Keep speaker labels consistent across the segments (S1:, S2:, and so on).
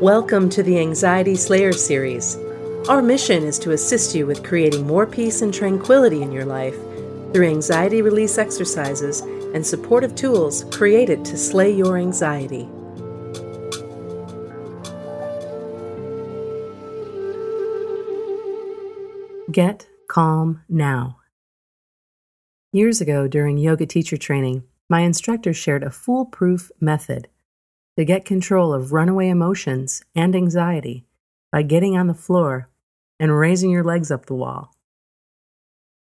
S1: Welcome to the Anxiety Slayer series. Our mission is to assist you with creating more peace and tranquility in your life through anxiety release exercises and supportive tools created to slay your anxiety. Get calm now. Years ago, during yoga teacher training, my instructor shared a foolproof method to get control of runaway emotions and anxiety by getting on the floor and raising your legs up the wall.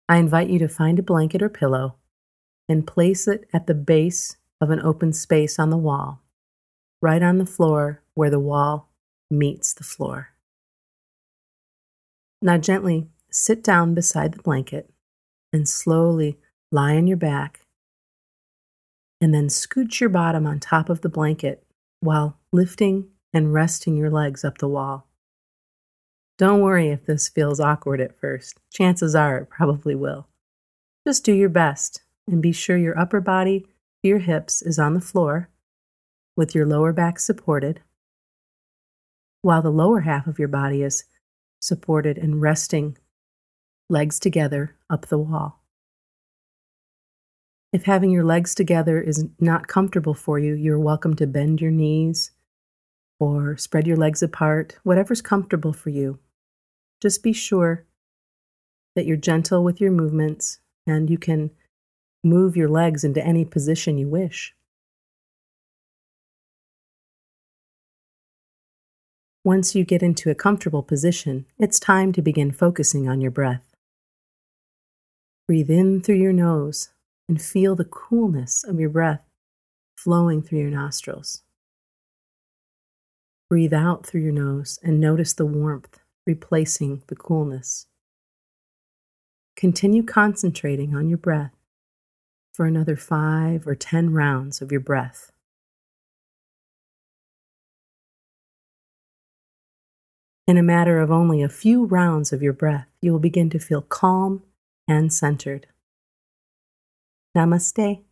S1: I invite you to find a blanket or pillow and place it at the base of an open space on the wall, right on the floor where the wall meets the floor. Now, gently sit down beside the blanket and slowly lie on your back, and then scooch your bottom on top of the blanket while lifting and resting your legs up the wall. Don't worry if this feels awkward at first. Chances are it probably will. Just do your best and be sure your upper body your hips is on the floor with your lower back supported, while the lower half of your body is supported and resting, legs together up the wall. If having your legs together is not comfortable for you, you're welcome to bend your knees or spread your legs apart, whatever's comfortable for you. Just be sure that you're gentle with your movements and you can move your legs into any position you wish. Once you get into a comfortable position, it's time to begin focusing on your breath. Breathe in through your nose and feel the coolness of your breath flowing through your nostrils. Breathe out through your nose and notice the warmth replacing the coolness. Continue concentrating on your breath for another five or ten rounds of your breath. In a matter of only a few rounds of your breath, you will begin to feel calm and centered. Namaste.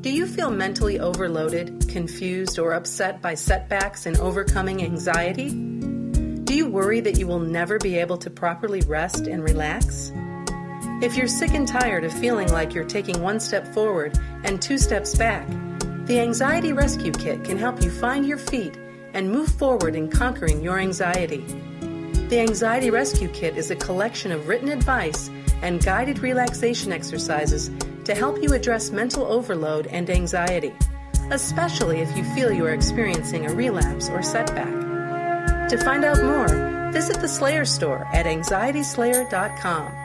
S1: Do you feel mentally overloaded, confused, or upset by setbacks and overcoming anxiety? Do you worry that you will never be able to properly rest and relax? If you're sick and tired of feeling like you're taking one step forward and two steps back, the Anxiety Rescue Kit can help you find your feet and move forward in conquering your anxiety. The Anxiety Rescue Kit is a collection of written advice and guided relaxation exercises to help you address mental overload and anxiety, especially if you feel you are experiencing a relapse or setback. To find out more, visit the Slayer store at anxietyslayer.com.